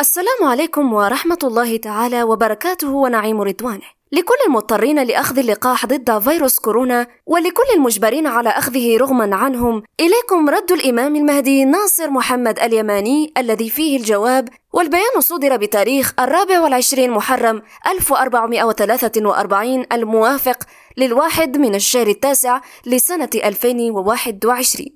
السلام عليكم ورحمة الله تعالى وبركاته ونعيم رضوانه. لكل المضطرين لأخذ اللقاح ضد فيروس كورونا ولكل المجبرين على أخذه رغما عنهم. إليكم رد الإمام المهدي ناصر محمد اليماني الذي فيه الجواب والبيان صدر بتاريخ الرابع والعشرين محرم 1443 الموافق للواحد من الشهر التاسع لسنة 2021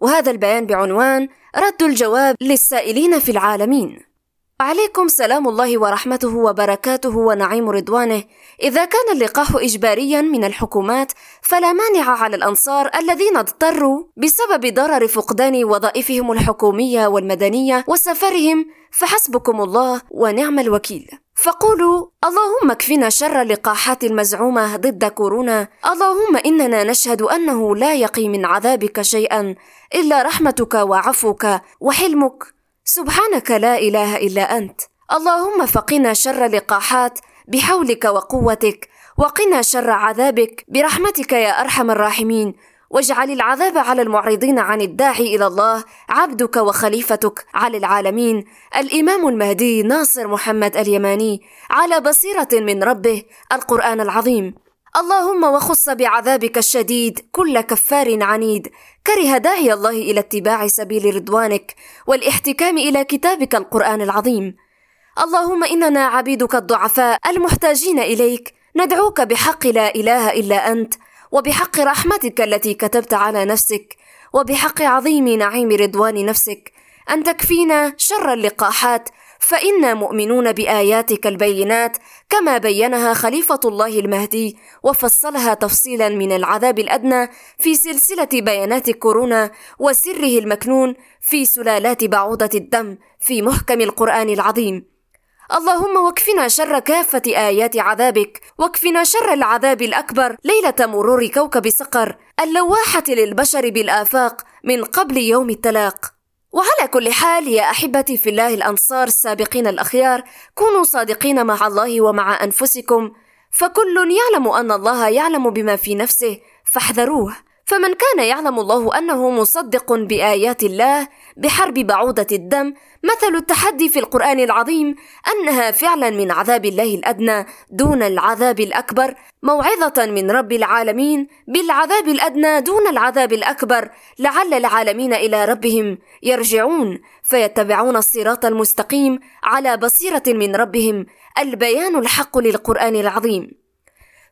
وهذا البيان بعنوان رد الجواب للسائلين في العالمين. عليكم سلام الله ورحمته وبركاته ونعيم رضوانه. إذا كان اللقاح اجباريا من الحكومات فلا مانع على الأنصار الذين اضطروا بسبب ضرر فقدان وظائفهم الحكومية والمدنية وسفرهم فحسبكم الله ونعم الوكيل. فقولوا اللهم اكفنا شر اللقاحات المزعومة ضد كورونا. اللهم إننا نشهد أنه لا يقي من عذابك شيئا إلا رحمتك وعفوك وحلمك. سبحانك لا إله إلا أنت. اللهم فقنا شر لقاحات بحولك وقوتك وقنا شر عذابك برحمتك يا أرحم الراحمين. واجعل العذاب على المعرضين عن الداعي إلى الله عبدك وخليفتك على العالمين. الإمام المهدي ناصر محمد اليماني على بصيرة من ربه القرآن العظيم. اللهم وخص بعذابك الشديد كل كفار عنيد. كره داعي الله إلى اتباع سبيل رضوانك والاحتكام إلى كتابك القرآن العظيم. اللهم إننا عبيدك الضعفاء المحتاجين إليك. ندعوك بحق لا إله إلا أنت وبحق رحمتك التي كتبت على نفسك وبحق عظيم نعيم رضوان نفسك. أن تكفينا شر اللقاحات فإنا مؤمنون بآياتك البينات كما بينها خليفة الله المهدي وفصلها تفصيلا من العذاب الأدنى في سلسلة بيانات كورونا وسره المكنون في سلالات بعوضة الدم في محكم القرآن العظيم. اللهم واكفنا شر كافة آيات عذابك واكفنا شر العذاب الأكبر ليلة مرور كوكب سقر اللواحة للبشر بالآفاق من قبل يوم التلاق. وعلى كل حال يا أحبتي في الله الأنصار السابقين الأخيار كونوا صادقين مع الله ومع أنفسكم فكل يعلم أن الله يعلم بما في نفسه فاحذروه. فمن كان يعلم الله أنه مصدق بآيات الله بحرب بعوضه الدم مثل التحدي في القرآن العظيم أنها فعلا من عذاب الله الأدنى دون العذاب الأكبر موعظة من رب العالمين بالعذاب الأدنى دون العذاب الأكبر لعل العالمين إلى ربهم يرجعون فيتبعون الصراط المستقيم على بصيرة من ربهم البيان الحق للقرآن العظيم.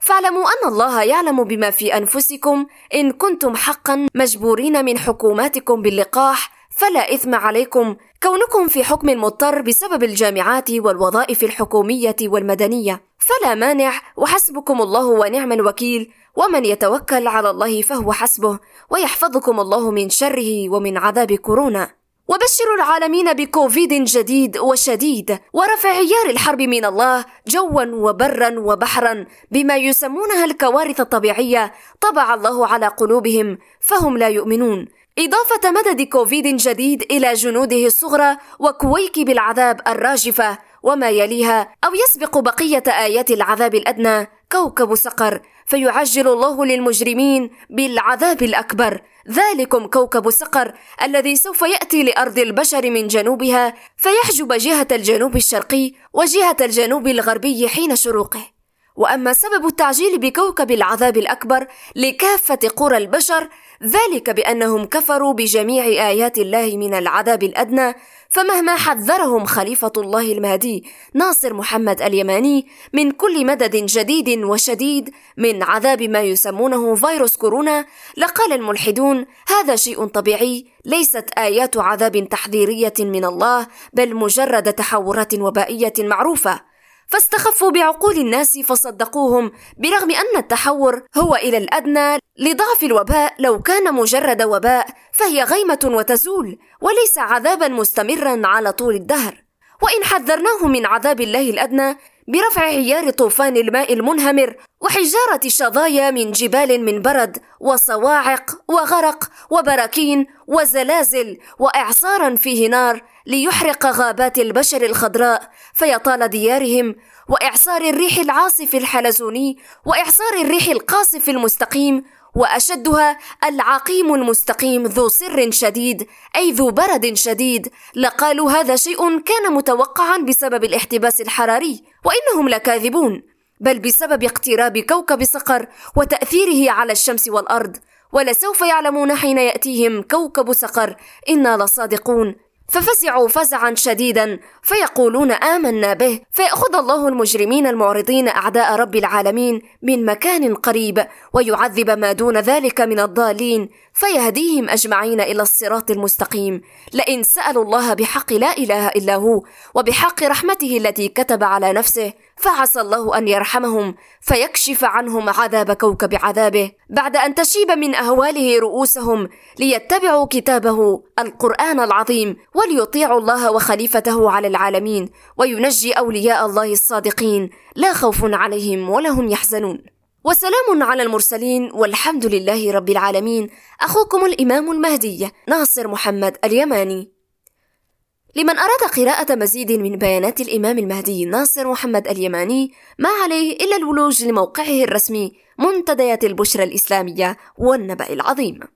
فاعلموا أن الله يعلم بما في أنفسكم. إن كنتم حقا مجبورين من حكوماتكم باللقاح فلا إثم عليكم. كونكم في حكم مضطر بسبب الجامعات والوظائف الحكومية والمدنية. فلا مانع وحسبكم الله ونعم الوكيل. ومن يتوكل على الله فهو حسبه ويحفظكم الله من شره ومن عذاب كورونا. وبشروا العالمين بكوفيد جديد وشديد ورفع عيار الحرب من الله جوا وبرا وبحرا بما يسمونها الكوارث الطبيعية طبع الله على قلوبهم فهم لا يؤمنون. إضافة مدد كوفيد جديد إلى جنوده الصغرى وكويكب العذاب الراجفة وما يليها أو يسبق بقية آيات العذاب الأدنى كوكب سقر فيعجل الله للمجرمين بالعذاب الأكبر. ذلكم كوكب سقر الذي سوف يأتي لأرض البشر من جنوبها فيحجب جهة الجنوب الشرقي وجهة الجنوب الغربي حين شروقه. وأما سبب التعجيل بكوكب العذاب الأكبر لكافة قرى البشر ذلك بأنهم كفروا بجميع آيات الله من العذاب الأدنى فمهما حذرهم خليفة الله المهدي ناصر محمد اليماني من كل مدد جديد وشديد من عذاب ما يسمونه فيروس كورونا لقال الملحدون هذا شيء طبيعي ليست آيات عذاب تحذيرية من الله بل مجرد تحورات وبائية معروفة. فاستخفوا بعقول الناس فصدقوهم برغم أن التحور هو إلى الأدنى لضعف الوباء لو كان مجرد وباء فهي غيمة وتزول وليس عذابا مستمرا على طول الدهر. وإن حذرناه من عذاب الله الأدنى برفع عيار طوفان الماء المنهمر وحجارة الشظايا من جبال من برد وصواعق وغرق وبراكين وزلازل وإعصارا فيه نار ليحرق غابات البشر الخضراء فيطال ديارهم وإعصار الريح العاصف الحلزوني وإعصار الريح القاصف المستقيم وأشدها العقيم المستقيم ذو سر شديد أي ذو برد شديد. لقالوا هذا شيء كان متوقعا بسبب الاحتباس الحراري وإنهم لكاذبون. بل بسبب اقتراب كوكب صقر وتأثيره على الشمس والأرض ولسوف يعلمون حين يأتيهم كوكب صقر إنا لصادقون. ففزعوا فزعا شديدا فيقولون آمنا به فيأخذ الله المجرمين المعرضين أعداء رب العالمين من مكان قريب ويعذب ما دون ذلك من الضالين فيهديهم أجمعين إلى الصراط المستقيم. لئن سألوا الله بحق لا إله إلا هو وبحق رحمته التي كتب على نفسه فعسى الله أن يرحمهم فيكشف عنهم عذاب كوكب عذابه. بعد أن تشيب من أهواله رؤوسهم ليتبعوا كتابه القرآن العظيم وليطيعوا الله وخليفته على العالمين وينجي أولياء الله الصادقين. لا خوف عليهم ولا هم يحزنون. وسلام على المرسلين والحمد لله رب العالمين. أخوكم الإمام المهدي ناصر محمد اليماني. لمن أراد قراءة مزيد من بيانات الإمام المهدي ناصر محمد اليماني ما عليه إلا الولوج لموقعه الرسمي منتديات البشرى الإسلامية والنبأ العظيم.